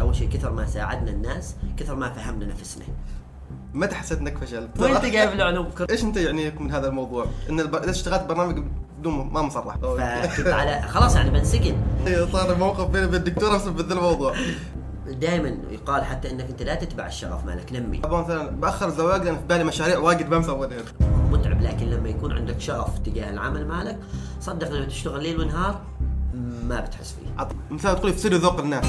أول شيء كثر ما ساعدنا الناس كثر ما فهمنا نفسنا. متى حسيت إنك فشلت؟ وين انت جايب العلوم؟ إيش أنت يعني من هذا الموضوع؟ إن الب... إذا اشتغلت برنامج بدون ما مصرح. فكنت على خلاص يعني بنسجن. إيه، صار موقف بيني وبين الدكتوره بسبب ذا الموضوع. دائما يقال حتى إنك أنت لا تتبع الشغف مالك نمي. أبغى مثلا بأخر الزواج لأن في بالي مشاريع واجد ما متعب لكن لما يكون عندك شغف تجاه العمل مالك صدق لما تشتغل ليل ونهار ما بتحس فيه. مثلا تقول يفسد ذوق الناس.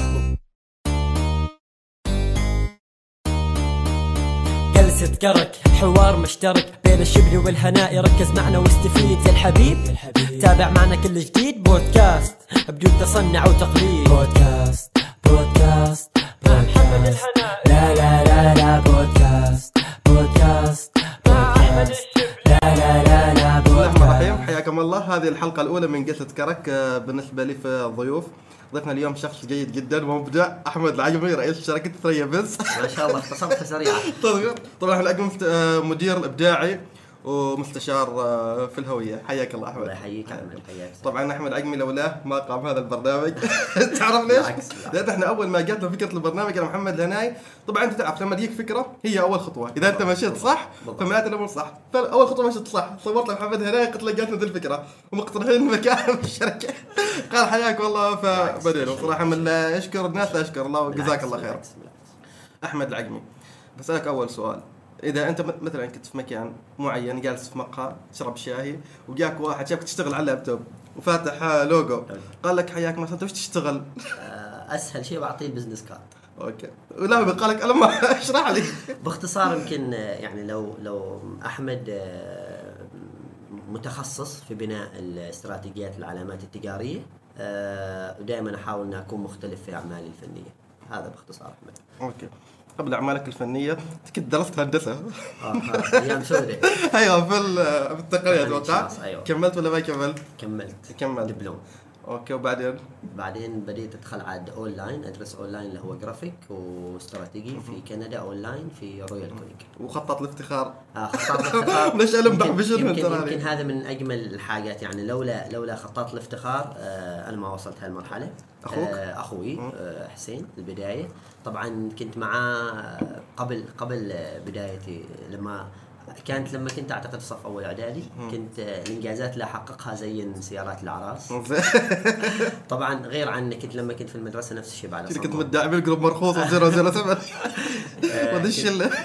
جلسة كرك حوار مشترك بين الشبل والهناء ركز معنا واستفيد زي الحبيب. تابع معنا كل جديد بودكاست بدون تصنع وتقليد. بودكاست بودكاست بودكاست. لا لا لا لا بودكاست بودكاست بودكاست. لا بسم الله الرحمن الرحيم بودكاست حياكم الله. هذه الحلقة الأولى من جلسه كرك آه، بالنسبة لي في الضيوف. ضيفنا اليوم شخص جيد جدا ومبدع أحمد العجمي رئيس شركة ثريا بز ما شاء الله اختصرتها سريعه طبعا. طبعا مست- آه، مدير إبداعي. ومستشار آه، في الهوية. حياك الله الله احمد يحييك أحمد حياك طبعا أحمد عقمي لولاه ما قام هذا البرنامج. تعرف ليش؟ لأن إحنا أول ما جاتنا فكرة البرنامج أنا محمد الهناي طبعا أنت تعرف لما تجيك فكرة هي أول خطوة. إذا أنت مشيت صح. فمعناته الأمور صح. فأول خطوة مشيت صح. صورت لمحمد الهناي قلت له جاتنا ذي الفكرة. ومقترحين مكان في الشركة. قال حياك والله فبدينا صراحة من لا يشكر الناس لا يشكر الله وجزاك الله خير. أحمد العجمي. بسألك أول سؤال. إذا أنت مثلا كنت في مكان معين جالس في مقهى تشرب شاهي وجاك واحد شافك تشتغل على اللابتوب وفاتح لوجو قال لك حياك مثلا انت وش تشتغل؟ آه، أسهل شيء بعطيه ال business card okay. ولا قال لك أنا ما اشرح لي. باختصار يمكن آه، يعني لو لو أحمد آه، متخصص في بناء الاستراتيجيات العلامات التجارية ودائما أحاول ان أكون مختلف في أعمالي الفنية. هذا باختصار أحمد. okay. قبل أعمالك الفنية كنت درست هندسة آه، آه، أيام سوداء أيوه في ال- في التقنية أتوقع أيوة. كملت ولا ما كملت؟ كملت كمل. دبلوم okay وبعدين؟ بعدين بديت أدخل عاد أونلاين أدرس أونلاين اللي هو graphic و strategy في كندا أونلاين في رويال كونيك وخطاط الافتخار؟ آه، خطاط الافتخار. ليش يمكن- بحبشون يمكن؟ يمكن هذا من أجمل الحاجات. يعني لولا لولا خطاط الافتخار آه أنا ما وصلت هالمرحلة. أخوك؟ آه أخوي آه حسين البداية. طبعا كنت معاه قبل قبل بدايتي لما كانت لما كنت أعتقد في صف أول إعدادي كنت آه، الإنجازات اللي احققها زين سيارات الأعراس. طبعا غير عني كنت لما كنت في المدرسة نفس الشيء بعد كنت. مدعي بالجروب مرخوص 007 آه،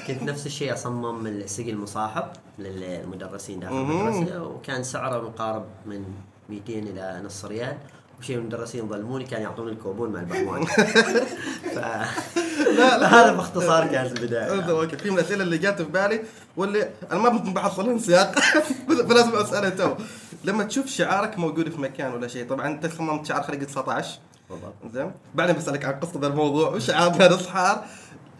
كنت- نفس الشيء أصمم السجل مصاحب للمدرسين داخل. المدرسة وكان سعره مقارب من 200 إلى نص ريال. وشيء من المدرسين ظلموني كان يعطوني الكوبون مع البهوان ف... لا لا هذا باختصار كانت البداية. أوكي في من الأسئلة اللي جات في بالي واللي أنا ما بحصل لهم سياق فلازم أسألها تو. لما تشوف شعارك موجود في مكان ولا شيء طبعا أنت صممت شعار خليج 19 بالضبط. زين. بعدين بسألك عن قصة ذا الموضوع وشعار نادي الصحار؟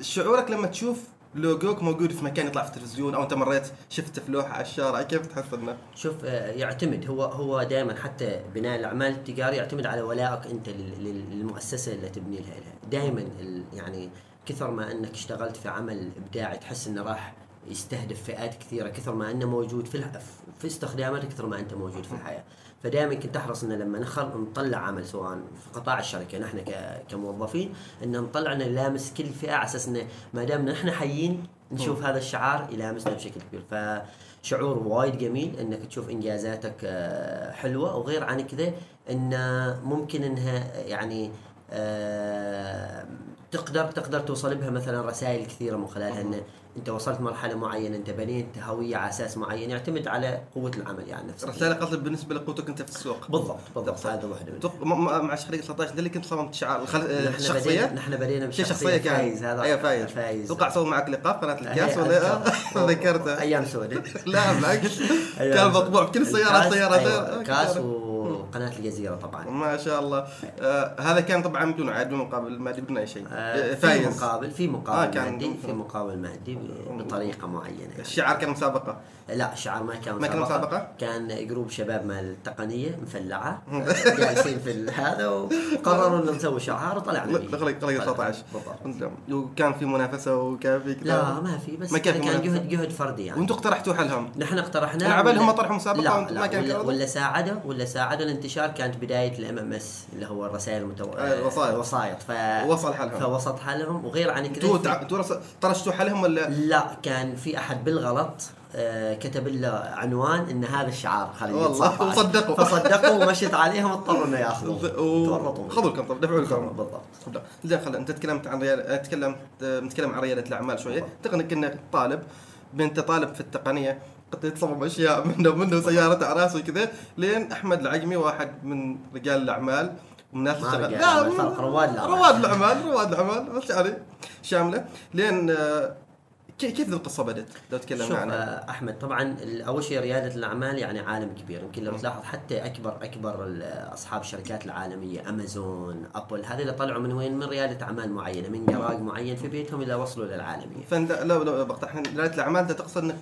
شعورك لما تشوف لوجوك موجود في مكان يطلع في التلفزيون أو أنت مريت شفته في لوحة على الشارع كيف تحس انه؟ شوف آه، يعتمد. هو هو دائما حتى بناء الأعمال التجارية يعتمد على ولائك أنت لل- لل- للمؤسسة اللي تبني لها دائما يعني كثر ما أنك اشتغلت في عمل إبداعي تحس إنه راح يستهدف فئات كثيرة كثر ما أنه موجود في في استخداماته كثر ما أنت موجود في الحياة. فدائما كنت أحرص إن لما نخل نطلع عمل سواء في قطاع الشركة نحن كموظفين إن نطلع إنه نلامس كل فئة على أساس انه ما دام نحن حيين نشوف هذا الشعار يلامسنا بشكل كبير. فشعور وايد جميل إنك تشوف إنجازاتك آه، حلوة. وغير عن كذا إن ممكن إنها يعني آه، تقدر تقدر توصل بها مثلا رسائل كثيرة من خلالها إن انت وصلت مرحلة معينة انت بنيت هوية على أساس معين يعتمد على قوة العمل يعني نفسه رسالة قصدي بالنسبة لقوتك أنت في السوق. بالضبط بالضبط. هذا واحدة م- مع خليج 19 ده اللي كنت صممت شعار. الخل... آه، نحن بدينا الشخصيه نحن بدينا شيء بشخصية شخصية كان. فايز هذا أيوه فايز. فايز. أتوقع سووا معك لقاء قناه الكاس ولا. ذكرته أيام سوداء لا بالعكس. كان. مطبوع في كل السيارات سيارات. أيوة، كاس وقناه الجزيرة طبعا. ما شاء الله. آه هذا كان طبعا بدون عاد مقابل مادي بدون أي شيء. آه، آه، في فايز. مقابل في مقابل آه، كان- مادي في مقابل مادي بطريقة معينة يعني. الشعار كان مسابقة؟ لا الشعار ما كان ما كان مسابقة؟ كان group شباب مال التقنية مفلعة. آه، جالسين في هذا وقرروا انه نسوي شعار وطلعنا به. خليج 19 بالضبط. وكان في منافسة وكان في لا ما في بس ما كان كان. جهد جهد فردي يعني. وأنتم اقترحتوا حلهم؟ نحن اقترحنا أنا عبالي ولا- هم طرحوا مسابقة لا لا ما كان ولا؟ ولا ساعده ولا انت الانتشار كانت بداية ال MMS اللي هو الرسائل المتو... آه، الوسائط. الوسائط. ف... وصل حالهم. فوسط حالهم. وغير عن كذا أنتوا تع- أنتوا طرشتوا حالهم ولا؟ لا كان في أحد بالغلط آه، كتب له عنوان إن هذا الشعار. خلينا والله،. وصدقوا. فصدقوا ومشت عليهم اضطروا انه ياخذوا تورطوا خذوا لكم طب دفعوا لكم بالضبط. زين خل أنت تكلمت عن ريال تكلمت نتكلم عن رياده الأعمال شوية. تقنك انك طالب بنت طالب في التقنية. قد يتصمم أشياء منه منه سيارة عراس وكذا لين أحمد العجمي واحد من رجال الأعمال اللي شغال- رجال لا، رواد الأعمال. رواد الأعمال رواد الأعمال بس يعني شاملة. لين آه، كي- كيف القصة بدت لو تكلمنا عنها. آه، أحمد طبعا أول شيء ريادة الأعمال يعني عالم كبير. يمكن لو. تلاحظ حتى اكبر أكبر أصحاب الشركات العالمية أمازون أبل هذول طلعوا من وين؟ من ريادة أعمال معينة من جراج معين في بيتهم إلى وصلوا للعالمية. فانت لو لو بقطع ريادة الأعمال انت تقصد إنك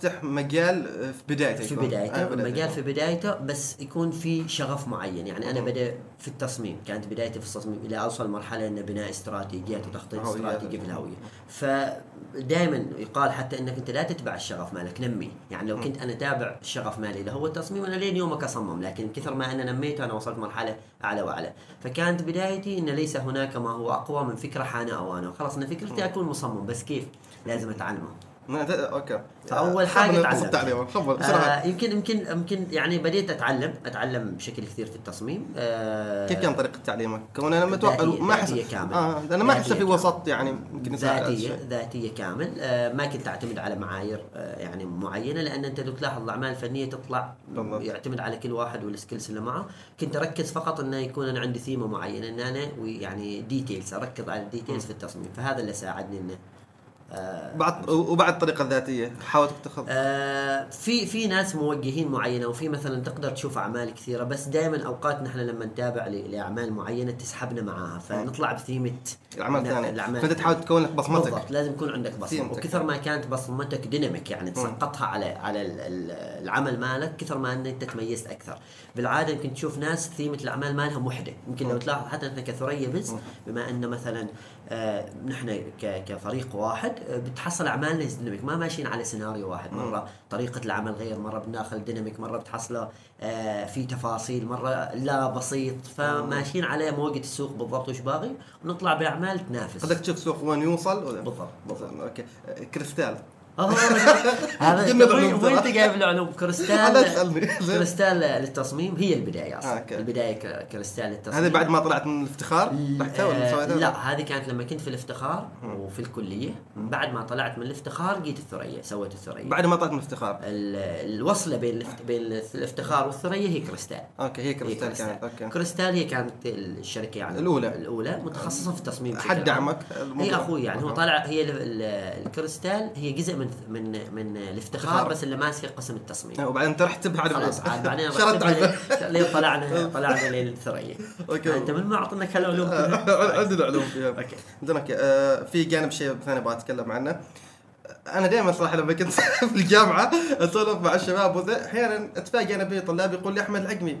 تفتح مجال في بدايته في. بدايته آه، المجال في بدايته بس يكون في شغف معين. يعني أنا. بدأ في التصميم كانت بدايتي في التصميم إلى أوصل مرحلة ان بناء استراتيجيات وتخطيط. استراتيجي في الهويه فدائما يقال حتى إنك أنت لا تتبع الشغف مالك نمي. يعني لو. كنت أنا تابع الشغف مالي اللي هو التصميم أنا لين يومك اصمم لكن كثر ما أنا نميت أنا وصلت مرحلة أعلى وأعلى. فكانت بدايتي إن ليس هناك ما هو أقوى من فكرة حان اوانه خلاص أنا فكرتي أكون مصمم بس كيف؟ لازم أتعلمه. أوكي فأول حاجة خبر تعلمت. آه يمكن يمكن يمكن يعني بديت أتعلم أتعلم بشكل كثير في التصميم آه كيف كان طريقة تعليمك؟ كون أنا متوقع ما احس. آه أنا ما احس في. وسط يعني يمكن ذاتيه. ذاتية كامل آه ما كنت أعتمد على معايير آه يعني معينة لأن أنت لو تلاحظ الأعمال الفنية تطلع بالضبط. يعتمد على كل واحد وال skills اللي معه كنت أركز فقط إنه يكون أنا عندي ثيمة معينة إن أنا يعني details أركز على ال details في التصميم فهذا اللي ساعدني إنه آه بعد وبعد الطريقة الذاتية حاولت تاخذ. آه، في في ناس موجهين معينة وفي مثلا تقدر تشوف أعمال كثيرة بس دائما أوقات نحن لما نتابع لأعمال معينة تسحبنا معاها فنطلع بثيمة الأعمال الثانية. فأنت تحاول تكون لك بصمتك. بالضبط لازم يكون عندك بصمة. وكثر ما كانت بصمتك dynamic يعني تسقطها على على ال- ال- العمل مالك كثر ما إن أنت تميزت أكثر. بالعادة يمكن تشوف ناس ثيمة الأعمال مالها وحدة. يمكن لو. تلاحظ حتى إحنا كثريا بس. بما إن مثلا آه نحن ك- كفريق واحد آه بتحصل اعمالنا dynamic. ما ماشيين على سيناريو واحد. مرة طريقة العمل غير مرة بنداخل dynamic مرة بتحصله آه في تفاصيل مرة لا بسيط. فماشيين على موجه السوق بالضبط وش باغي ونطلع باعمال تنافس. بدك تشوف سوق وين يوصل؟ بالضبط بالضبط. أوكي. كريستال. هذا وين جايب العلوم لا كريستال. كريستال للتصميم. هي البداية أصلا. آه،. البداية كريستال للتصميم. هذه بعد ما طلعت من الافتخار؟ رحتها ولا آه،؟ لا هذه كانت لما كنت في الافتخار وفي الكلية. بعد ما طلعت من الافتخار جيت الثريا سويت الثريا. بعد ما طلعت من الافتخار؟ ال- الوصلة بين بين الافتخار والثريا هي كريستال. أوكي هي كريستال كانت. أوكي. كريستال هي كانت الشركة يعني الأولى. الأولى متخصصة في التصميم حد. دعمك؟ هي؟ أخوي يعني. هو. طالع هي ال- ال- الكريستال هي جزء من من من الافتخار افتخار. بس اللي ماسك قسم التصميم. وبعدين انت رحت بعد خلاص عاد بعدين شرد عنه لين طلعنا طلعنا للثريا أوكي. أنت من ما اعطيناك هالعلوم كلها؟ عندنا علوم. فيها أوكي. أوكي آه، في جانب شيء ثاني أبغى أتكلم عنه. أنا دائما صراحة لما كنت في الجامعة اسولف مع الشباب وذا أحيانا أتفاجئ أنا بطلاب يقول لي أحمد العجمي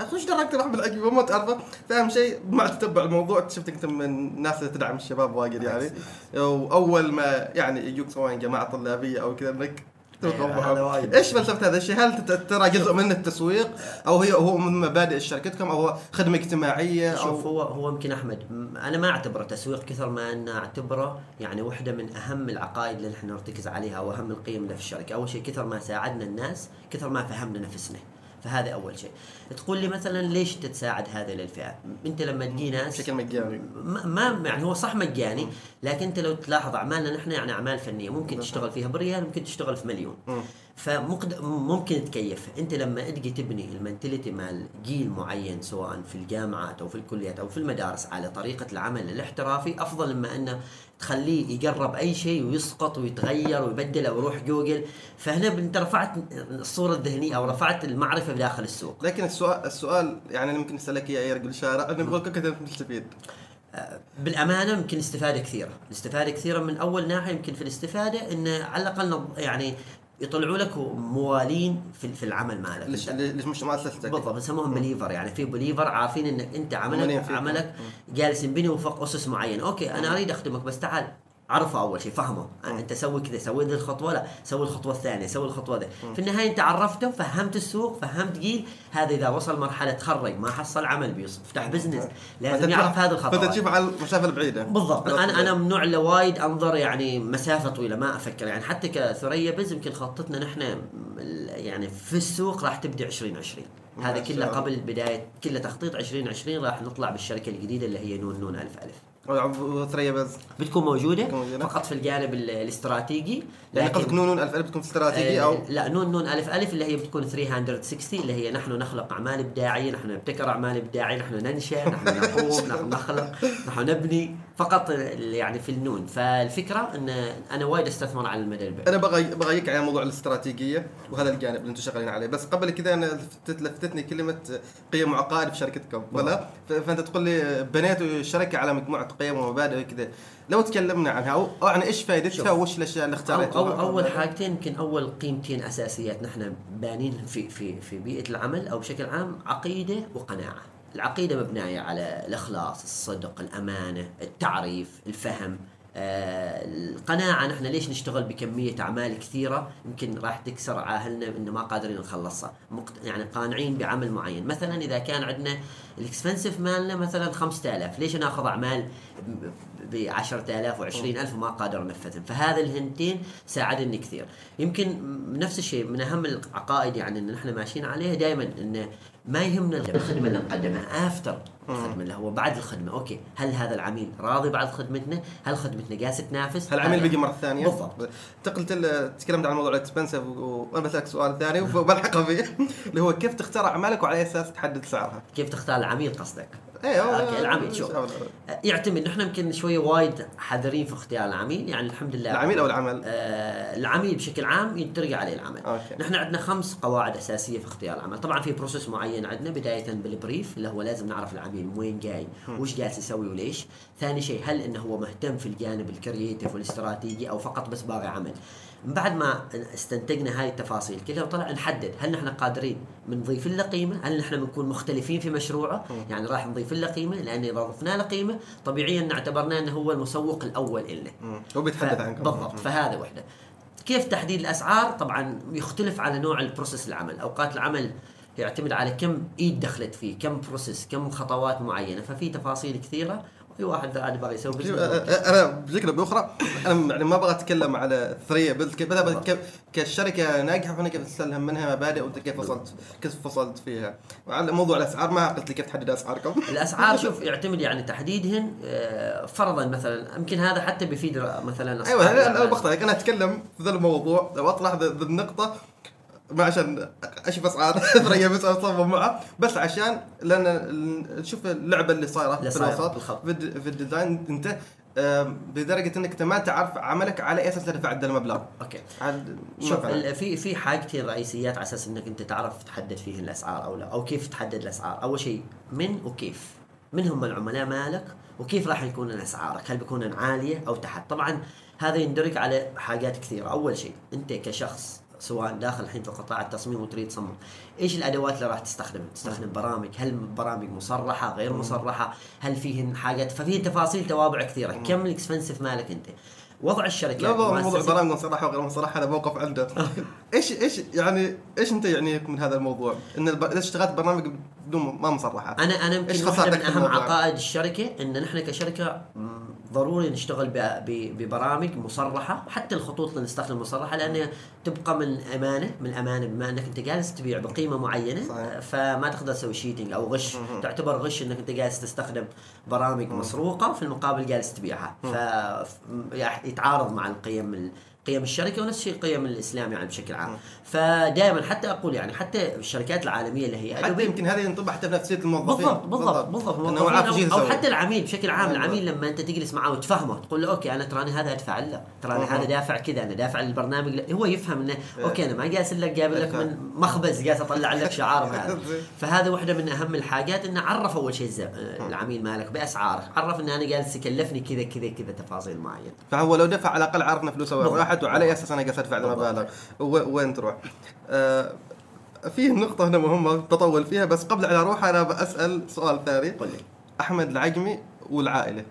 أخي وش دراك احمد العجمي ما تعرفه فأهم شيء مع تتبع الموضوع شفتك أنت من الناس اللي تدعم الشباب واجد يعني وأول ما يعني يجوك سواء جماعة طلابية أو كذا إنك وايد. إيش فلسفة هذا الشيء؟ هل ترى جزء من التسويق أو هي هو من مبادئ شركتكم أو هو خدمة اجتماعية شوف أو هو هو يمكن أحمد أنا ما أعتبره تسويق كثر ما أن أعتبره يعني واحدة من أهم العقائد اللي نحن نرتكز عليها وأهم القيم اللي في الشركة، أول شيء كثر ما ساعدنا الناس كثر ما فهمنا نفسنا. فهذا أول شيء. تقول لي مثلا ليش تتساعد هذه الفئة؟ أنت لما تجي ناس بشكل مجاني ما ما- يعني هو صح مجاني لكن أنت لو تلاحظ أعمالنا نحن يعني أعمال فنية ممكن تشتغل فيها بريال ممكن تشتغل في مليون. فممكن تكيف. أنت لما تجي تبني ال mentality مال جيل معين سواء في الجامعات أو في الكليات أو في المدارس على طريقة العمل الاحترافي أفضل مما انه تخليه يقرب أي شيء ويسقط ويتغير ويبدل أو يروح جوجل. فهنا أنت رفعت الصورة الذهنية أو رفعت المعرفة داخل السوق. لكن السؤال السؤال يعني اللي ممكن يسالك إياه اي رجل الشارع. انه يقول لك كيف نستفيد؟ بالأمانة يمكن استفادة كثيرة، الاستفادة كثيرة من أول ناحية يمكن في الاستفادة انه على الأقل يعني يطلعوا لك موالين في في العمل مالك. ليش مش مؤسستك؟ بالضبط يسموهم believer يعني في believer عارفين انك أنت عملك. عملك جالس ينبني وفق أسس معينة، أوكي أنا أريد أخدمك بس تعال. عرفه أول شيء فهمه أنت سوي كذا سوي ذي الخطوة لا سوي الخطوة الثانية سوي الخطوة ذي. في النهاية أنت عرفته فهمت السوق فهمت جيل. هذا إذا وصل مرحلة تخرج ما حصل عمل بيفتح business. لازم فأنت يعرف هذه فانت الخطوات تشوف على المسافة البعيدة. بالضبط. أنا أنا من النوع اللي وايد أنظر يعني مسافة طويلة ما أفكر. يعني حتى كثريا بز يمكن خطتنا نحن يعني في السوق راح تبدأ 2020 هذا كله. قبل بداية كله تخطيط 2020 راح نطلع بالشركة الجديدة اللي هي نون نون ألف ألف. ثريا بس بتكون موجودة بتكون موجودة. فقط في الجانب ال- الاستراتيجي يعني قصدك نون ألف ألف بتكون استراتيجي أو آه، لا نون نون ألف ألف اللي هي بتكون 360 اللي هي نحن نخلق أعمال إبداعية نحن نبتكر أعمال إبداعية نحن ننشأ نحن نقوم نحن نخلق نحن نبني فقط يعني في النون. فالفكرة إن أنا وايد أستثمر على المدى البعيد. أنا بغى بغيك على موضوع الاستراتيجية وهذا الجانب اللي أنتم شغالين عليه. بس قبل كذا أنا لفتت لفتتني كلمة قيم وعقائد في شركتكم ولا فأنت تقول لي بنيتوا الشركة على مجموعة قيم ومبادئ وكذا. لو تكلمنا عنها أو أو عن إيش فائدتها. وش الأشياء اللي أو اختاريتوها أو أول حاجتين يمكن أول قيمتين أساسيات نحن بانين في في في بيئة العمل أو بشكل عام عقيدة وقناعة. العقيدة مبنية على الإخلاص، الصدق، الأمانة، التعريف، الفهم. آه القناعة نحن ليش نشتغل بكمية أعمال كثيرة يمكن راح تكسر عاهلنا إنه ما قادرين نخلصها. يعني قانعين بعمل معين مثلا إذا كان عندنا الإكسبنسيف مالنا مثلا 5000 ليش نأخذ أعمال ب 10000 و 20000 وما قادر انفذهم فهذا الهنتين ساعدني كثير يمكن نفس الشيء من أهم العقائد يعني إن نحن ماشيين عليها دائما إنه ما يهمنا الخدمة اللي نقدمها افتر الخدمة اللي هو بعد الخدمة. أوكي. هل هذا العميل راضي بعد خدمتنا؟ هل خدمتنا جالسه تنافس هل العميل بيجي مرة ثانية؟ بالضبط. انتقلت ال- تكلمت عن موضوع ال expensive وأنا بسألك سؤال ثاني وبلحقه فيه اللي هو كيف تختار أعمالك وعلى أي أساس تحدد سعرها؟ كيف تختار العميل قصدك؟ أيوه أوكي العميل شوف يعتمد نحن يمكن شوية وايد حذرين في اختيار العميل يعني الحمد لله. العميل أو العمل؟ آه العميل بشكل عام ينطرق عليه العمل أوكي. نحن عندنا خمس قواعد أساسية في اختيار العمل. طبعا في process معين. عندنا بداية بال brief اللي هو لازم نعرف العميل من وين جاي وش جالس يسوي وليش. ثاني شيء هل إنه هو مهتم في الجانب ال creative والاستراتيجي أو فقط بس باغي عمل؟ من بعد ما استنتجنا هاي التفاصيل كلها وطلع نحدد هل نحن قادرين بنضيف له قيمه هل نحن بنكون مختلفين في مشروعه؟ يعني راح نضيف له قيمه لأن إذا ضفنا له قيمه طبيعيا اعتبرناه إنه هو المسوق الأول لنا. هو بيتحدث عنكم. بالضبط. فهذا وحده. كيف تحديد الأسعار؟ طبعا يختلف على نوع ال process العمل. أوقات العمل يعتمد على كم إيد دخلت فيه كم process كم خطوات معينة ففي تفاصيل كثيرة وفي واحد عاد باغي يسوي شوف، business. أ- أنا بفكره بأخرى أنا يعني ما أبغى أتكلم على ثريا بس كشركة ناجحة فأنا كيف تسلم منها مبادئ وأنت كيف وصلت كيف فصلت فيها وعلى موضوع الأسعار ما قلت لي كيف تحدد أسعاركم الأسعار شوف يعتمد يعني تحديدهن فرضا مثلا يمكن هذا حتى بيفيد مثلا أيوه أنا أنا الأعمال. بقطعك أنا أتكلم في ذا الموضوع واطرح ذا ذا النقطة ما عشان أشوف اسعار ثريا بس أصمم معه. بس عشان لأن نشوف اللعبة اللي صايرة في الوسط. في, الد- في ال design أنت بدرجه إنك أنت ما تعرف عملك على أي أساس تدفع المبلغ. أوكي. شوف في في حاجتين رئيسيات على أساس إنك أنت تعرف تحدد فيه الأسعار أو لا أو كيف تحدد الأسعار. أول شيء من وكيف؟ من هم العملاء مالك؟ وكيف راح يكون أسعارك؟ هل بيكون عالية أو تحت؟ طبعا هذا يندرج على حاجات كثيرة. أول شيء أنت كشخص سواء داخل الحين في قطاع التصميم وتريد تصمم. إيش الأدوات اللي راح تستخدمها تستخدم برامج. هل برامج مصرحة غير مصرحة؟ هل فيهن حاجات ففي تفاصيل توابع كثيرة. كم ال expensive مالك أنت؟ وضع الشركة لا موضوع برامج مصرحة وغير مصرحة هذا موقف عنده. إيش إيش يعني إيش أنت يعنيك من هذا الموضوع؟ إن الب... إذا اشتغلت برنامج بدون ما مصرحة. أنا أنا يمكن واحدة من اهم؟ عقائد الشركة إن نحن كشركة ضروري نشتغل ب- ب- ببرامج مصرحة حتى الخطوط اللي نستخدم مصرحة لانها تبقى من امانه من أمانة بما إنك أنت جالس تبيع بقيمة معينة صحيح. فما تقدر تسوي cheating أو غش. تعتبر غش إنك أنت جالس تستخدم برامج مسروقة وفي المقابل جالس تبيعها. فيتعارض مع القيم ال- قيم الشركة ونفس الشيء قيم الاسلام يعني بشكل عام. فدائما حتى أقول يعني حتى الشركات العالمية اللي هي حتى يمكن هذا ينطبق حتى في نفسية الموظفين. بالضبط بالضبط بالضبط. إيش أو, أو. حتى العميل بشكل عام بالضبط. العميل لما أنت تجلس معه وتفهمه تقول له أوكي أنا تراني هذا أدفع له. تراني. هذا دافع كذا أنا دافع للبرنامج. هو يفهم إنه أوكي أنا ما جالس لك جايب لك من مخبز جالس أطلع لك شعار بهذا فهذا واحدة من أهم الحاجات إنه عرف أول شيء العميل مالك بأسعاره. عرف ان أنا جالس يكلفني كذا كذا كذا تفاصيل معينة. فهو لو دفع على الأقل عرفنا فلوسه راحت وعلى أساس أنا قاعد أدفع. المبالغ وين تروح؟ آه في نقطة هنا مهمة بطول فيها بس قبل أن أروح أنا بسأل سؤال ثاني. قل لي. أحمد العجمي والعائلة.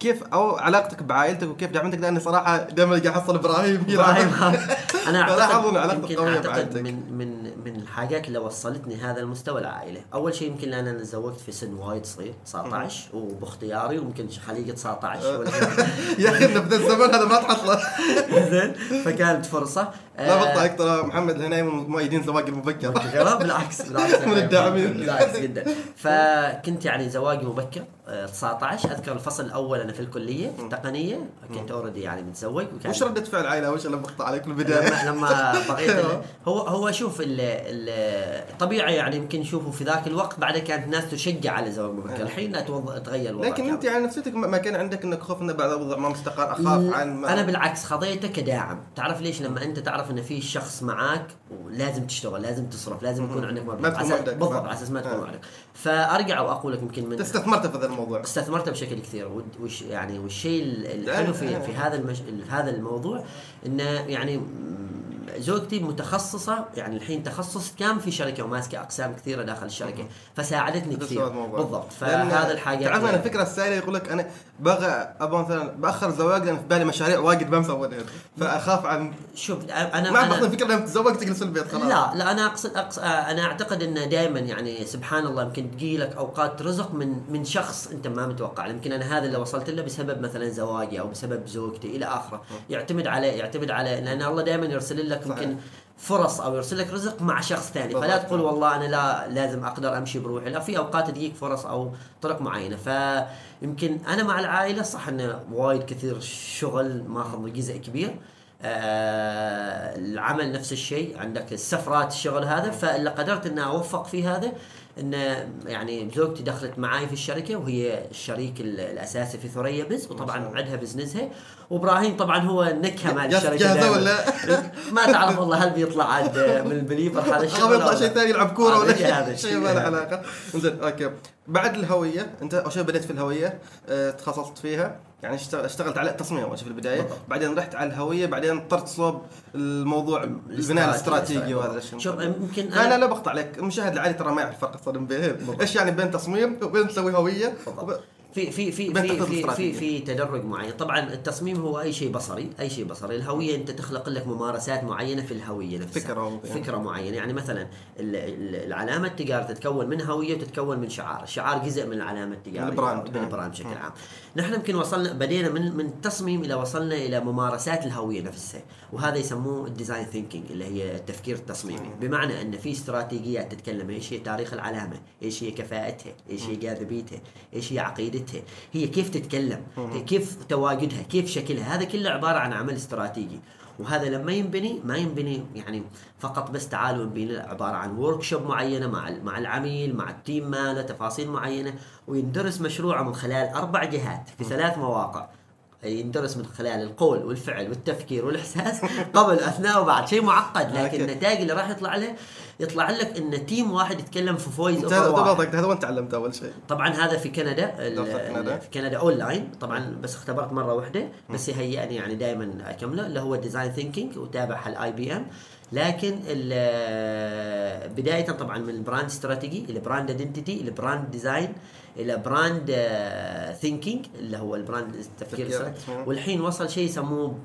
كيف أو علاقتك بعائلتك وكيف دعمتك؟ لأني صراحة دائما قاعد أحصل إبراهيم. إبراهيم، يلعب أنا أعتقد قوية أعتقد بعائلتك. من من من الحاجات اللي وصلتني هذا المستوى العائله، أول شيء يمكن لأن أنا تزوجت في سن وايد صغير 19 وباختياري ويمكن خليقه 19 ولا يا أخي في ذا الزمن هذا ما تحصله زين فكانت فرصة. لا بقطعك ترى محمد الهنايم مؤيدين زواج المبكر بالعكس بالعكس. من الداعمين. بالعكس جدا. فكنت يعني زواجي مبكر آه، 19 أذكر الفصل الأول أنا في الكلية في التقنية كنت already يعني متزوج وكان وش ردة فعل العائله اول شيء لما بقطع عليك في البداية؟ لما لما بغيت هو هو شوف ال- ال- طبيعي يعني يمكن شوفوا في ذاك الوقت بعد كانت الناس تشجع على الزواج المبكر الحين أتوض- تغير الوضع. لكن أنت. يعني نفسيتك ما كان عندك إنك خوف انه بعد الوضع ما مستقر أخاف عن ما أنا بالعكس خضيته كداعم. تعرف ليش؟ لما أنت تعرف إن في شخص معاك ولازم تشتغل لازم تصرف لازم يكون عندك مبلغ. بالضبط على أساس ما تكون آه. وحدك فأرجع واقول لك يمكن من استثمرت في هذا الموضوع. استثمرت بشكل كثير وش يعني والشيء ال- الحلو في في هذا المش... في هذا الموضوع إنه يعني زوجتي متخصصة يعني الحين تخصص كان في شركة وماسكة أقسام كثيرة داخل الشركة فساعدتني كثير. بالضبط. فهذا الحاجات تعرف أنا الفكرة السائله يقول لك أنا بغى أبغى مثلا بأخر الزواج لأن في بالي مشاريع واجد ما مسويها. فأخاف عن شوف أنا ما اخذ الفكرة لما تتزوج تجلس في البيت خلاص. لا لا أنا اقصد أقصد أنا أعتقد إنه دائما يعني سبحان الله يمكن تجي لك أوقات رزق من من شخص أنت ما متوقع. يمكن أنا هذا اللي وصلت له بسبب مثلا زواجي أو بسبب زوجتي إلى آخره. يعتمد على يعتمد على لأن الله دائما يرسل لك يمكن فرص أو يرسل لك رزق مع شخص ثاني. فلا. تقول والله أنا لا لازم أقدر أمشي بروحي. لا في أوقات تجيك فرص أو طرق معينة. فيمكن أنا مع العائلة صح انه وايد كثير شغل ماخذ جزء كبير. آه العمل نفس الشيء. عندك السفرات الشغل هذا. فاللي قدرت ان أوفق في هذا إن يعني زوجتي دخلت معاي في الشركة وهي الشريك ال- الأساسي في ثريا بز وطبعا عندها بزنسها وإبراهيم طبعا هو النكهه جاهز- الشركة دائماً. ولا؟ ما تعرف والله هل بيطلع عاد من ال believer هذا اخاف الشغل يطلع شيء. ثاني يلعب كورة ولا شيء شيء. ما له علاقة. زين أوكي. بعد الهوية أنت أول شيء بديت في الهوية آه، تخصصت فيها. يعني اشتغل- اشتغلت على التصميم في البداية بالضبط. بعدين رحت على الهوية بعدين طرت صوب الموضوع البناء الاستراتيجي وهذا الأشياء. شوف يمكن أنا لا بقطع عليك. المشاهد العادي ترى ما يعرف الفرق أصلا بين إيش يعني بين تصميم وبين تسوي هوية. في في في في في, في تدرج معين. طبعا التصميم هو أي شيء بصري أي شيء بصري. الهوية أنت تخلق لك ممارسات معينة في الهوية نفسها. فكرة ممكن. فكرة معينة. يعني مثلا ال- ال- العلامة التجارة تتكون من هوية وتتكون من شعار. الشعار جزء من العلامة التجارية. ال brand. ال brand بشكل عام. نحن يمكن وصلنا بدينا من من التصميم إلى وصلنا إلى ممارسات الهوية نفسها. وهذا يسموه ال design thinking اللي هي التفكير التصميمي. بمعنى أن في استراتيجيات تتكلم إيش هي تاريخ العلامة؟ إيش هي كفاءتها؟ إيش هي جاذبيتها؟ إيش هي عقيدتها؟ هي كيف تتكلم؟ كيف تواجدها؟ كيف شكلها؟ هذا كله عبارة عن عمل استراتيجي. وهذا لما ينبني ما ينبني يعني فقط بس تعالوا نبني عبارة عن work معينة مع مع العميل مع ال team ماله تفاصيل معينة ويندرس مشروعه من خلال أربع جهات في ثلاث مواقع. يندرس من خلال القول والفعل والتفكير والإحساس قبل أثناء وبعد. شيء معقد لكن. النتائج اللي راح يطلع له يطلع لك إن team واحد يتكلم في voice over هذا واحد. بالضبط، هذا وين تعلمت أول شيء. طبعا هذا في كندا في كندا اونلاين طبعا بس اختبرت مرة واحدة بس يهيئني يعني دائما أكمله اللي هو design thinking وتابعها الاي بي ام لكن ال- بداية طبعا من ال brand strategy إلى brand identity إلى brand design إلى brand thinking اللي هو ال brand التفكير. والحين وصل شيء يسموه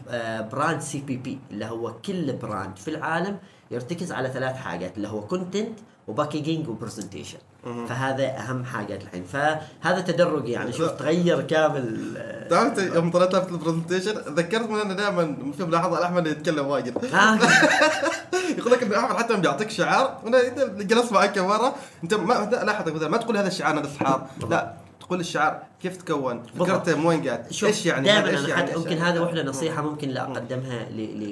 brand CPP اللي هو كل brand في العالم يرتكز على ثلاث حاجات اللي هو content و packaging و presentation فهذا أهم حاجات الحين. فهذا تدرج يعني شوف تغير كامل آه، تعرف يوم طلعت في ال presentation ذكرت من أنا دائما في ملاحظة على احمد يتكلم واجد. آه، يقول لك ان أحمد حتى بيعطيك شعار وأنا جلست معك مرة أنت ما لاحظ مثلا ما تقول هذا الشعار هذا الشعار لا. تقول الشعار كيف تكون؟ فكرته من وين قاعد إيش يعني؟ دائما؟ أنا يعني؟ حتى إيش يمكن يعني؟ هذا واحدة نصيحة ممكن لا أقدمها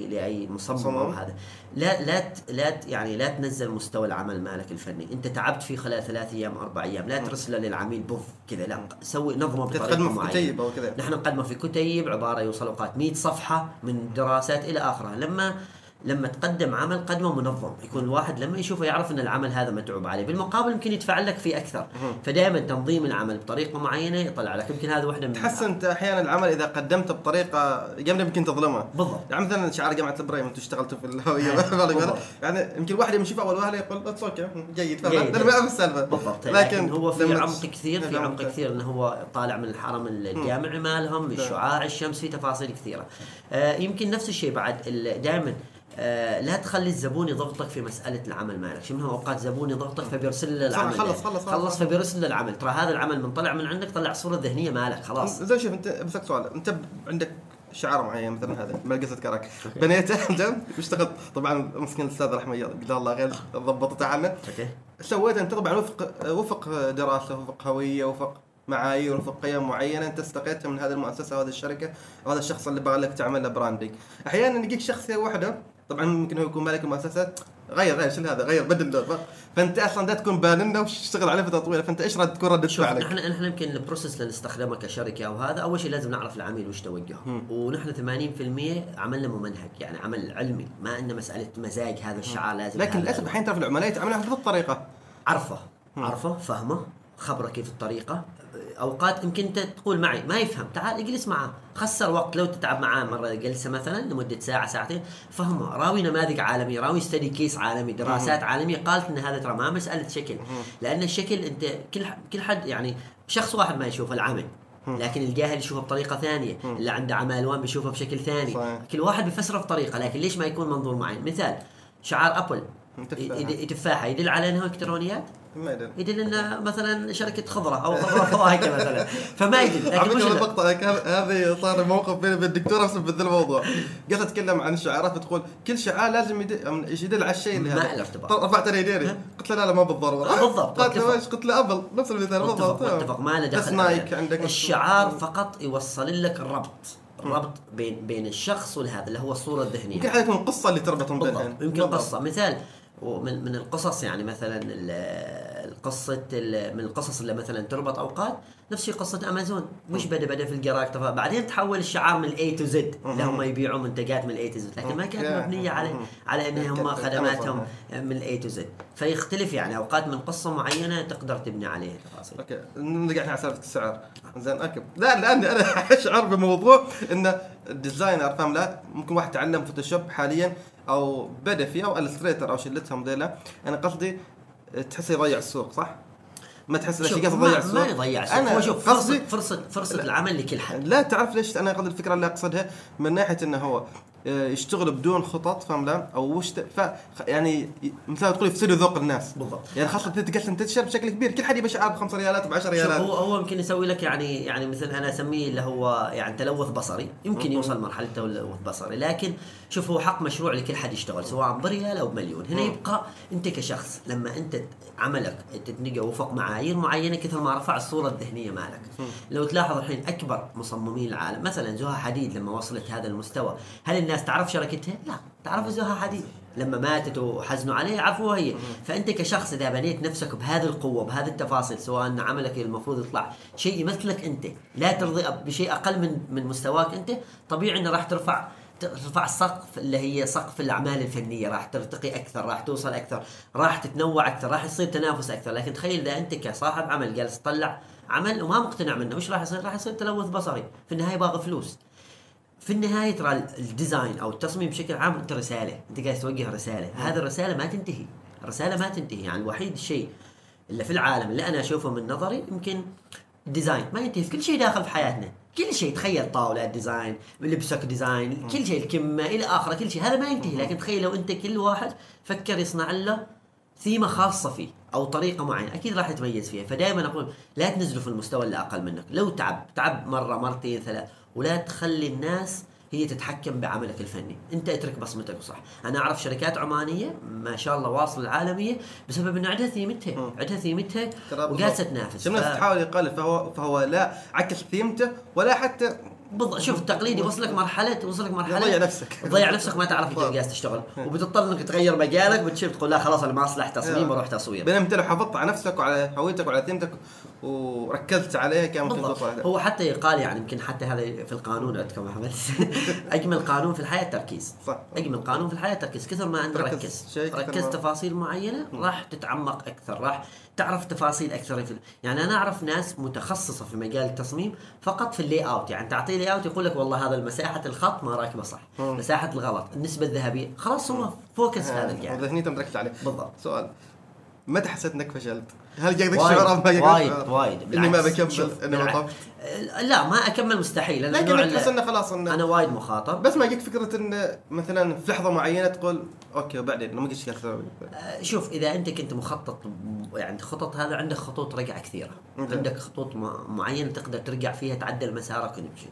لأي مصمم. أو هذا. لا لا لا يعني لا تنزل مستوى العمل مالك الفني. أنت تعبت فيه خلال ثلاث أيام أربع أيام. لا ترسله للعميل بوف كذا. لا سوي نظمه بطريقة تقدمه في معينة. كتيب أو كذا نحن نقدمه في كتيب عبارة يوصل أوقات 100 صفحة من دراسات إلى اخره لما لما تقدم عمل قدمه منظم. يكون الواحد لما يشوفه يعرف إن العمل هذا متعوب عليه. بالمقابل يمكن يدفع لك فيه أكثر. فدائما تنظيم العمل بطريقة معينة يطلع لك. يمكن هذا واحدة من تحس انت أحيانا العمل إذا قدمته بطريقة قبل يمكن تظلمه. بالضبط. يعني مثلا شعار جامعة البريمي أنتم اشتغلتوا في الهوية بالضبط. يعني يمكن واحد يمشي في أول وهله يقول it's okay جيد. فاهم ما يعرف السالفة. بالضبط. لكن هو في عمق كثير في نعم، عمق كثير إنه هو طالع من الحرم الجامعي مالهم الشعاع الشمس في تفاصيل كثيرة. آه يمكن نفس الشيء بعد دائما لا تخلي الزبون يضغطك في مسألة العمل مالك. شو منها أوقات زبون يضغطك فبيرسل له العمل خلص- خلص- خلص. خلص فبيرسل له العمل. ترى هذا العمل من طلع من عندك طلع الصورة الذهنيه مالك خلاص. زين شوف أنت بسالك سؤال. أنت عندك شعار معين مثلا هذا؟ ملقصة كرك بنيته؟ انت واشتغلت. طبعا مسكين الأستاذ رحمة الله جزاه الله خير ضبطته عنا أوكي. سويت أنت طبعا وفق وفق دراسة وفق هوية وفق معايير وفق قيم معينة. أنت استقيتها من هذه المؤسسة وهذه الشركة وهذا الشخص اللي بغى لك تعمل له براندنج أحيانا يجيك شخصيه واحدة طبعا ممكن هو يكون مالك المؤسسة غير غير شو هذا غير بدل ده. فأنت أصلا ده تكون باننا وتشتغل عليه فترة طويلة فأنت إيش رد تكون رده فعلك؟ نحن نحن يمكن ال process اللي نستخدمه كشركة أو هذا أول شيء لازم نعرف العميل وش توجهه ونحن 80% عملنا ممنهج يعني عمل علمي ما إنه مسألة مزاج هذا الشعار لازم لكن. للأسف الحين ترى العملاء يتعاملون بهذه الطريقة عرفه عرفه فهمه خبره كيف الطريقة أوقات يمكن أنت تقول معي ما يفهم. تعال اجلس معه خسر وقت لو تتعب معاه مرة جلسة مثلا لمدة ساعة ساعتين فهمه راوي نماذج عالمية راوي study case عالمي دراسات عالمية. قالت إن هذا ترى ما مساله شكل. لأن الشكل أنت كل كل حد يعني شخص واحد ما يشوف العمل. لكن الجاهل يشوفه بطريقة ثانية. اللي عنده عمى الوان بيشوفه بشكل ثاني. صحيح. كل واحد بيفسره بطريقة. لكن ليش ما يكون منظور معين؟ مثال شعار أبل. تفاحه يدل على إنه إلكترونيات؟ ما أدري. يدل انه مثلا شركة خضرة أو خضرة فواكه مثلا. فما يدل. لكن كان- هذه صار موقف بيني وبين الدكتوره بسبب ذا الموضوع. قالت أتكلم عن الشعارات فتقول كل شعار لازم يدل, يدل على الشيء اللي ما له ارتباط. رفعت يديني قلت له لا لا ما بالضرورة. آه، بالضبط، قالت له اتفق. إيش؟ قلت له أبل. نفس المثال بالضبط. متفق ما له بس دخل نايك عندك. الشعار فقط يوصل لك الربط. الربط بين بين الشخص والهذا اللي هو الصورة الذهنية. يمكن حيكون القصة اللي تربطهم بالضبط. يمكن. قصة. مثال ومن من القصص يعني مثلا ال- القصة ال- من القصص اللي مثلا تربط أوقات نفس الشيء قصة أمازون. مش بدا بدأ في طبعا بعدين تحول الشعار من ال A to Z اللي هم يبيعوا منتجات من ال A to Z لكن ما كانت. مبنية على على ان هم خدماتهم. من ال A to Z فيختلف يعني أوقات من قصة معينة تقدر تبني عليها تفاصيل. okay. نرجع على سالفة السعر. زين okay. لا لاني أنا أشعر بموضوع إن ال designer فاهم لا؟ ممكن واحد تعلم Photoshop حاليا. أو بدأ فيه أو Illustrator أو شلتهم ذيلا. أنا قصدي تحسه يضيع السوق صح؟ ما تحس الاشياء ما, يضيع السوق. ما يضيع السوق. أنا شوف فرصة قصدي فرصة فرصة العمل لكل حد. لا تعرف ليش؟ أنا قصدي الفكرة اللي أقصدها من ناحية إنه هو آه، يشتغل بدون خطط فاهم لا أو وش ف يعني ي- مثل ما تقول يفسدوا ذوق الناس. بالضبط. يعني خاصه تقدر تنتشر بشكل كبير. كل حد يبي شعار ب 5 ريالات ب 10 شوف ريالات هو هو يمكن يسوي لك يعني يعني مثل أنا أسميه اللي هو يعني تلوث بصري. يمكن يوصل مرحلة تلوث بصري. لكن شوف هو حق مشروع لكل حد يشتغل سواء بريال أو بمليون هنا يبقى أنت كشخص لما أنت عملك تتنقى وفق معايير معينة كثر ما رفع الصورة الذهنية مالك. لو تلاحظ الحين أكبر مصممين العالم مثلا زها حديد لما وصلت هذا المستوى هل الناس تعرف شركتها لا. تعرف زها حديد لما ماتت وحزنوا عليها عرفوها هي. فأنت كشخص إذا بنيت نفسك بهذه القوة بهذه التفاصيل سواء إن عملك المفروض يطلع شيء يمثلك أنت لا ترضي بشيء أقل من من مستواك أنت طبيعي إنه راح ترفع ترفع السقف اللي هي سقف الأعمال الفنية. راح ترتقي أكثر راح توصل أكثر راح تتنوع أكثر راح يصير تنافس أكثر. لكن تخيل إذا أنت كصاحب عمل جالس تطلع عمل وما مقتنع منه وش راح يصير راح يصير تلوث بصري. في النهاية باغي فلوس. في النهاية ترى الديزاين أو التصميم بشكل عام أنت رسالة أنت قاعد توجه رسالة. هذه الرسالة ما تنتهي. الرسالة ما تنتهي. يعني الوحيد الشيء اللي في العالم اللي أنا أشوفه من نظري يمكن design ما ينتهي. في كل شيء داخل في حياتنا. كل شيء تخيل طاولة design لبسك design كل شيء الكمة إلى آخره كل شيء. هذا ما ينتهي. لكن تخيل لو أنت كل واحد فكر يصنع له ثيمة خاصة فيه أو طريقة معينة. أكيد راح يتميز فيها. فدائما أقول لا تنزلوا في المستوى اللي أقل منك. لو تعب تعب مرة مرتين ثلاث. ولا تخلي الناس هي تتحكم بعملك الفني. انت اترك بصمتك صح أنا أعرف شركات عمانية ما شاء الله واصلة العالمية بسبب إنه عندها ثيمتها. عندها ثيمتها وجالسه تنافس الناس ف- تحاول يقلل فهو فهو لا عكس ثيمته ولا حتى بالضبط شوف التقليدي وصلك مرحله وصلك مرحلة تضيع نفسك. تضيع نفسك ما تعرف انت بالضبط. جالس تشتغل. وبتضطر إنك تغير مجالك بتشوف تقول لا خلاص أنا ما أصلح تصميم يا. بروح تصوير. بينما أنت لو حافظت على نفسك وعلى هويتك وعلى ثيمتك وركزت عليها كان ممكن توصل هو حتى يقال يعني يمكن حتى هذا في القانون عندكم احمد أجمل قانون في الحياة التركيز صح. أجمل قانون في الحياة التركيز كثر ما أنت ركزت. ما- تفاصيل معينة راح تتعمق أكثر راح تعرف تفاصيل أكثر. في يعني أنا أعرف ناس متخصصة في مجال التصميم فقط في ال layout. يعني تعطيه layout يقول لك والله هذا مساحه الخط ما راكبة صح. مم. مساحة الغلط النسبة الذهبية. خلاص هو focus في هذا الجانب وذهنيته مركز عليه. بالضبط. سؤال. متى حسيت إنك فشلت؟ هل جاك ذاك الشعور أو ما جاك وايد؟ وايد إني ما. بكمل إني. وقفت أه، لا ما أكمل مستحيل لكن تحس إنه خلاص إنه أنا وايد مخاطر بس ما يجيك فكرة إنه مثلا في لحظة معينة تقول أوكي وبعدين لما قلت أسوي أه، شوف إذا أنت كنت مخطط يعني خطط هذا عندك خطوط رجع كثيرة. عندك خطوط مع- معينة تقدر ترجع فيها تعدل مسارك وتمشي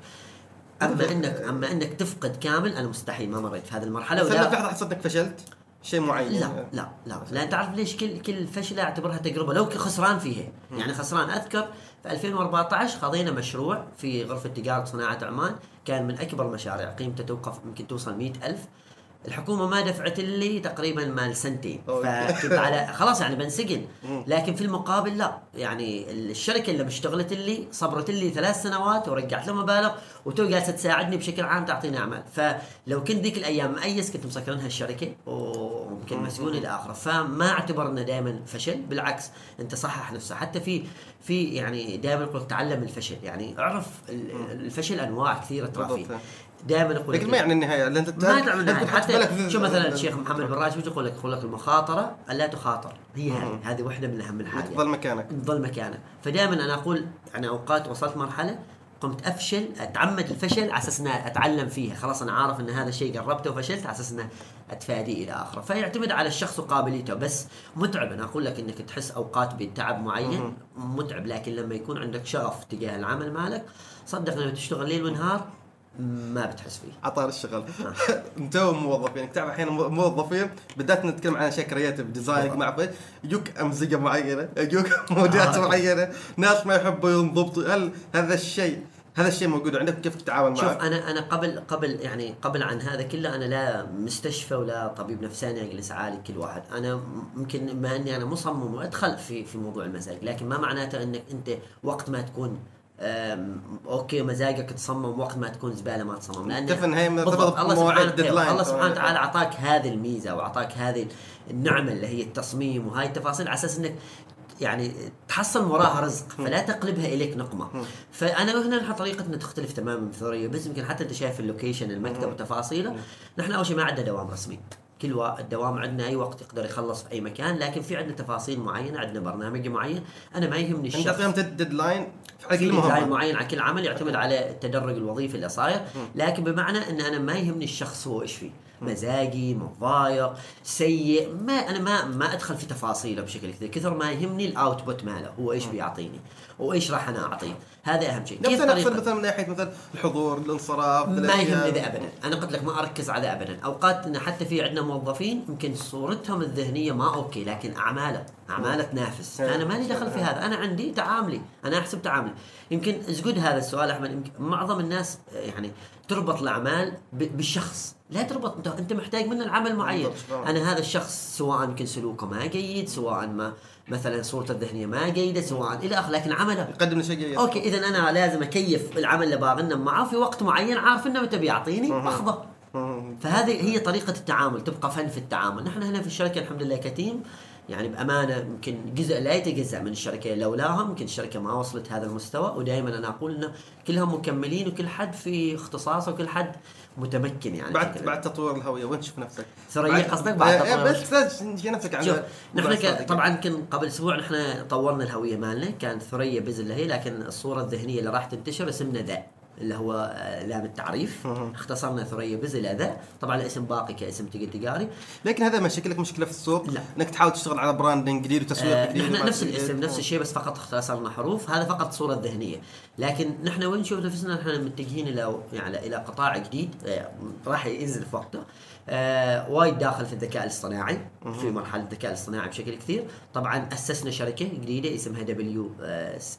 أما انك أما إنك تفقد كامل أنا مستحيل ما مريت في هذه المرحلة ولا لحظة حسيت إنك فشلت؟ شيء معين. لا لا لا. لأن تعرف ليش كل كل فشله اعتبرها تجربة؟ لو خسران فيها. يعني خسران. أذكر في 2014 خذينا مشروع في غرفة تجارة صناعة عمان. كان من أكبر المشاريع. قيمته توقف يمكن توصل مئة ألف. الحكومة ما دفعت لي تقريبا مال سنتين. فكنت على خلاص يعني بنسجن. لكن في المقابل لا. يعني الشركة اللي اشتغلت لي صبرت لي ثلاث سنوات ورجعت له مبالغ وتو جالسة تساعدني بشكل عام تعطيني أعمال. فلو كنت ذيك الأيام مأيس كنت مسكرنها الشركة. ويمكن مسجون إلى اخره فما اعتبر إنه دائما فشل. بالعكس أنت صحح نفسه. حتى في في يعني دائما يقول تعلم الفشل. يعني اعرف ال- الفشل أنواع كثيرة ترى فيه. دائما يقول لك لكن ما يعني النهاية لأن أنت ما تعمل بالك حتى في- شو مثلا الشيخ محمد بن راشد يقول لك يقول لك المخاطرة ألا تخاطر. هي هذه. هذه واحدة من أهم الحاجات. تظل مكانك. تظل مكانه فدائما أنا أقول يعني أوقات وصلت مرحلة قمت أفشل أتعمد الفشل على أساس إني أتعلم فيها. خلاص أنا عارف إن هذا الشيء قربته وفشلت على أساس انه اتفاديه إلى آخره. فيعتمد على الشخص وقابليته. بس متعب. أنا أقول لك إنك تحس أوقات بتعب معين. متعب. لكن لما يكون عندك شغف تجاه العمل مالك صدق لما تشتغل ليل ونهار ما بتحس فيه. عطار الشغل. أنتم موظفين. تعرف مو- موظفين بالذات نتكلم عن أشياء creative design. مع فيش يجوك أمزجة معينة يجوك mood ات آه. معينة. ناس ما يحبوا ينضبطوا هل هذا الشيء هذا الشيء موجود عندك؟ كيف تتعامل شوف معه؟ أنا أنا قبل قبل يعني قبل عن هذا كله أنا لا مستشفى ولا طبيب نفساني اجلس اعالج كل واحد. أنا يمكن بما إني أنا مصمم وأدخل في في موضوع المزاج لكن ما معناته إنك أنت وقت ما تكون okay مزاجك تصمم وقت ما تكون زبالة ما تصمم. لأن هي بالضبط مرتبطة الله بمواعيد سبحانه ال deadline. الله سبحانه وتعالى أعطاك هذه الميزة وأعطاك هذه النعمة اللي هي التصميم وهاي التفاصيل على أساس إنك يعني تحصل وراها رزق فلا تقلبها إليك نقمة. فأنا هنا نحن طريقتنا تختلف تماما من ثوريه بس يمكن حتى أنت شايف ال location المكتب وتفاصيله نحن أول شيء ما عندنا دوام رسمي. كل وا... الدوام عندنا أي وقت يقدر يخلص في أي مكان لكن في عندنا تفاصيل معينة عندنا برنامج معين. أنا ما يهمني أنت الشخص. قيمت ال deadline في حق deadline معين على كل عمل يعتمد على التدرج الوظيفي اللي صاير. لكن بمعنى إن أنا ما يهمني الشخص هو إيش فيه. مزاجي متضايق سيء. ما أنا ما ما أدخل في تفاصيله بشكل كثير. كثر ما يهمني ال output ماله. هو إيش بيعطيني؟ وايش راح أنا أعطيه؟ هذا أهم شيء. طريقة- اقصد مثلا من ناحية مثلا الحضور الانصراف ما. يهمني ذا ابدا. أنا قلت لك ما أركز على ابدا. أوقات حتى في عندنا موظفين يمكن صورتهم الذهنية ما okay لكن أعماله. اعماله تنافس. فانا مالي دخل في هذا. أنا عندي تعاملي. أنا أحسب تعاملي. يمكن زقد هذا السؤال أحمد. يمكن معظم الناس آه، يعني تربط الأعمال بالشخص. لا تربط. انت أنت محتاج منه العمل معين. أنا هذا الشخص سواء يمكن سلوكه ما جيد سواء ما مثلا صورته الذهنية ما جيدة سواء إلى آخره لكن عمله. يقدم شيء جيد. أوكي اذا أنا لازم أكيف العمل اللي باغنم معه في وقت معين عارف إنه متى بيعطيني مم. فهذه هي طريقة التعامل. تبقى فن في التعامل. نحن هنا في الشركة الحمد لله كتيم. يعني بأمانة يمكن جزء لا يتجزأ من الشركة لولاهم يمكن الشركة ما وصلت هذا المستوى. ودائما أنا أقول إنه كلهم مكملين وكل حد في اختصاصه وكل حد متمكن يعني بعد بشكل بعد تطوير الهوية وين تشوف نفسك؟ ثريا قصدك؟ بعد إيه، تطوير. بس لازم تشوف نفسك عن شوف نحن ك... طبعا كن قبل أسبوع نحن طورنا الهوية مالنا كانت ثريا بز اللي هي لكن الصورة الذهنية اللي راح تنتشر اسمنا ذا. اللي هو آه، لام التعريف. اختصرنا ثريا بز إلى ذا طبعا الاسم باقي كاسم تجاري لكن هذا لك مشكلة في السوق لا. إنك تحاول تشتغل على branding جديد وتسويق آه جديد نحن نفس. الاسم نفس الشيء بس فقط اختصرنا حروف. هذا فقط صورة ذهنية. لكن نحن وين نشوف نفسنا نحن متجهين إلى يعني إلى قطاع جديد آه راح ينزل في وقته. آه وايد داخل في الذكاء الاصطناعي في مرحلة الذكاء الاصطناعي بشكل كثير. طبعا أسسنا شركة جديدة اسمها دبليو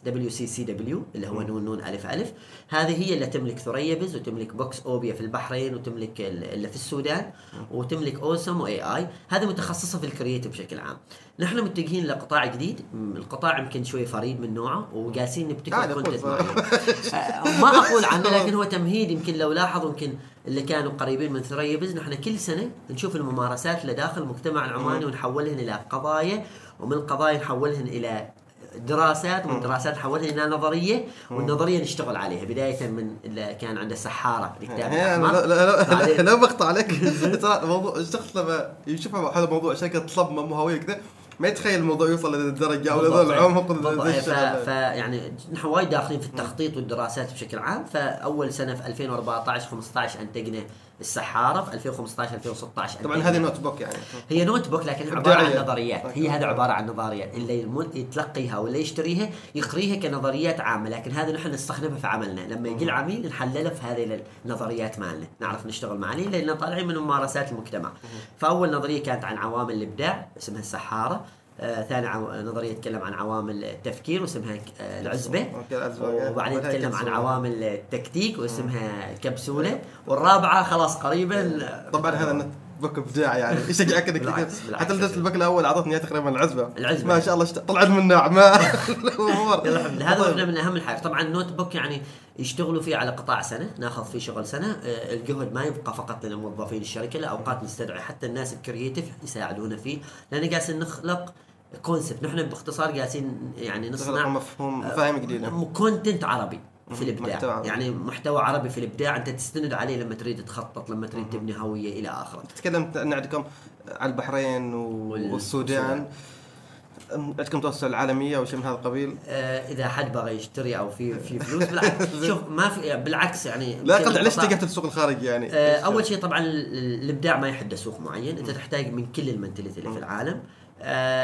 دبليو سي سي دبليو اللي هو نون نون ألف ألف. هذه هي اللي تملك ثريا بز وتملك بوكس أوبيا في البحرين وتملك ال- اللي في السودان وتملك أوسم YE هذه متخصصة في ال creative بشكل عام. نحن متجهين لقطاع جديد. القطاع يمكن شوي فريد من نوعه وجالسين نبتكر content. معين آه، ما أقول عنه لكن هو تمهيد. يمكن لو لاحظوا يمكن اللي كانوا قريبين من ثريا بز نحن كل سنة نشوف الممارسات اللي داخل المجتمع العماني ونحولهن إلى قضايا ومن القضايا نحولهن إلى دراسات ومن دراسات نحولها إلى نظرية والنظرية نشتغل عليها. بداية من اللي كان عنده سحارة الكتاب الأحمر. لا لا بقطع عليك. ترى موضوع الشخص لما يشوف هذا موضوع شركه تصمم وهويه كذا ما يتخيل الموضوع يوصل لهذه الدرجة أو. لهذول العمق بالضبط. ذي ف... الشغل. ف يعني نحن وايد داخلين في التخطيط والدراسات بشكل عام فأول سنة في 2014 15 أنتجنا السحارة في 2015 2016 طبعا. هذه notebook يعني. هي notebook لكن عبارة عن. نظريات. هي هذا عبارة عن نظريات. اللي يتلقيها ولا يشتريها يقريها كنظريات عامة. لكن هذا نحن نستخدمها في عملنا. لما يجي العميل نحلله في هذه النظريات مالنا. نعرف نشتغل مع لأن طالعين من ممارسات المجتمع. فأول نظرية كانت عن عوامل الإبداع اسمها السحارة. ثاني عو... نظريه تتكلم عن عوامل التفكير واسمها آه العزبة. وبعدين تتكلم عن. عوامل التكتيك واسمها الكبسوله والرابعة خلاص قريبا طبعا هذا book ابداع يعني. يشجعك انك بالعكس،. حتى درس ال book الأول أعطتني تقريبا العزبة. العزبة. ما شاء الله اشت- طلعت من نعمه الأمور. يلا الحمد لله. هذا طيب. واحدة من أهم الحاجات. طبعا ال notebook يعني يشتغلوا فيه على قطاع سنة. ناخذ فيه شغل سنة. آه، الجهد ما يبقى فقط للموظفين الشركة لا أوقات نستدعي حتى الناس ال creative يساعدونا فيه. لأن قاعدين نخلق concept نحن باختصار قاعدين يعني نصنع مفهوم مفاهيم جديده content عربي في الإبداع. يعني محتوى عربي في الإبداع أنت تستند عليه لما تريد تخطط لما تريد تبني هوية إلى آخره. تكلمت ان عندكم على البحرين والسودان. عندكم توسع العالمية أو شيء من هذا القبيل؟ آه إذا حد بغى يشتري أو في في فلوس بالعكس شوف ما في بالعكس يعني لا قطع ليش اتجهت للسوق الخارجي يعني؟ آه، أول شيء طبعا ال- الإبداع ما يحدى سوق معين أنت تحتاج من كل ال mentality اللي في العالم آه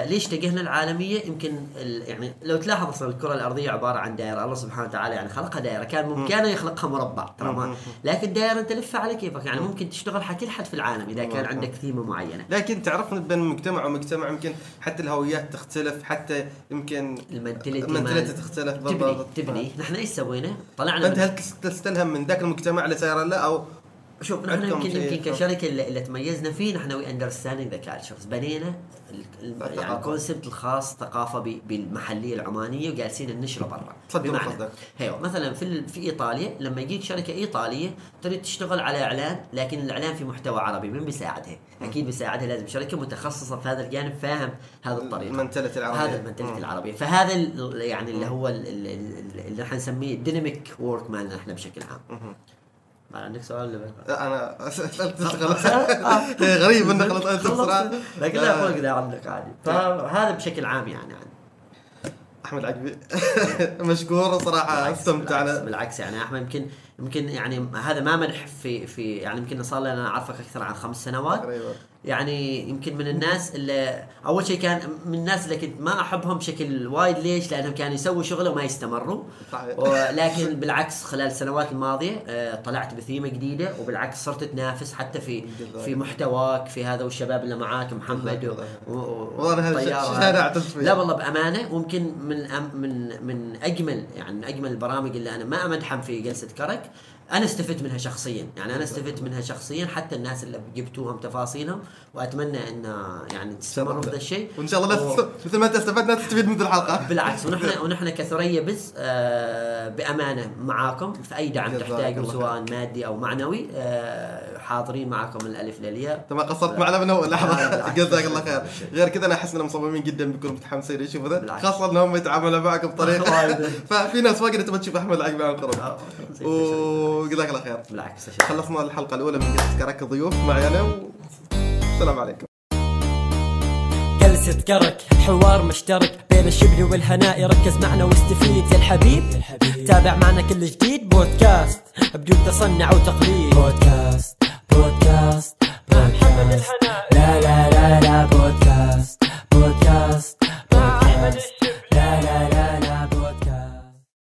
ليش اتجهنا العالمية؟ يمكن ال- يعني لو تلاحظ أصلا الكرة الأرضية عبارة عن دائرة الله سبحانه وتعالى يعني خلقها دائرة كان بامكانه يخلقها مربع ترى ما لكن دائرة انت لفها على كيفك يعني ممكن تشتغل حق كل حد في العالم إذا كان عندك ثيمة معينة. لكن تعرف بين مجتمع ومجتمع يمكن حتى الهويات تختلف حتى يمكن ال mentality تختلف تبني بالضبط. تبني. نحن إيش سوينا؟ طلعنا فأنت من- هل تستلهم من ذاك المجتمع اللي ساير له أو شوف نحن يمكن يمكن كشركة اللي, اللي تميزنا فيه نحن we understanding the cultures بنينا. يعني. ال concept الخاص ثقافة بالمحلية العمانية وجالسين ننشره برا. بمعنى. أيوه مثلا في في إيطاليا لما يجيك شركة إيطالية تريد تشتغل على إعلان لكن الإعلان في محتوى عربي من بيساعدها؟ أكيد بيساعدها لازم شركة متخصصة في هذا الجانب فاهم هذه الطريقة. ال mentality العربية. هذا ال mentality العربية. فهذا يعني اللي هو ال- ال- ال- اللي إحنا نسميه ال dynamic work مالنا إحنا بشكل عام. عندك سؤال ولا؟ لا أنا سألت خلاص. إيه، غريب إنك خلاص أنت بسرعة. لكن لا فوق ذا عندك عادي. فهذا بشكل عام يعني. أحمد عقبي مشكور صراحة استمتعنا. بالعكس, بالعكس يعني. أحمد يمكن يمكن يعني هذا ما مدح في في يعني يمكن صار لنا اعرفك أكثر عن خمس سنوات. تقريبا. يعني يمكن من الناس اللي أول شيء كان من الناس اللي كنت ما أحبهم بشكل وايد ليش؟ لأنهم كانوا يسووا شغله وما يستمروا. ولكن بالعكس خلال السنوات الماضية آه، طلعت بثيمة جديدة وبالعكس صرت تنافس حتى في في محتواك في هذا والشباب اللي معاك محمد والله فيه. لا والله بأمانة ويمكن من من من اجمل يعني من أجمل البرامج اللي أنا ما أمدحهم في جلسة كرك أنا استفدت منها شخصيا. يعني أنا استفدت منها شخصيا حتى الناس اللي جبتوهم تفاصيلهم وأتمنى إن يعني تستمروا في ذا الشيء. وإن شاء الله و- مثل ما انت استفدنا تستفيد من الحلقة. بالعكس ونحن ونحن كثريا بز آه بأمانة معاكم في أي دعم الله سواء مادي أو معنوي آه حاضرين معكم من الألف للياء. ما قصرت معنا من أول لا، لحظة. جزاك الله خير. غير كذا أنا أحس ان المصممين جدا بيكونوا متحمسين يشوفوا ذا. خاصة ان هم يتعاملوا معك بطريقه. ففي ناس واجد تبغى تشوف أحمد العقبي عن قرب آه، وجزاك الله خير. بالعكس خلصنا الحلقة الأولى من جلسه كرك ضيوف معي أنا والسلام عليكم. جلسة كرك حوار مشترك بين الشبه والهناء ركز معنا واستفيد. يا الحبيب, الحبيب. تابع معنا كل جديد. بودكاست بدون تصنع وتقليد. بودكاست بودكاست مع لا لا لا لا بودكاست بودكاست بودكاست. لا لا لا.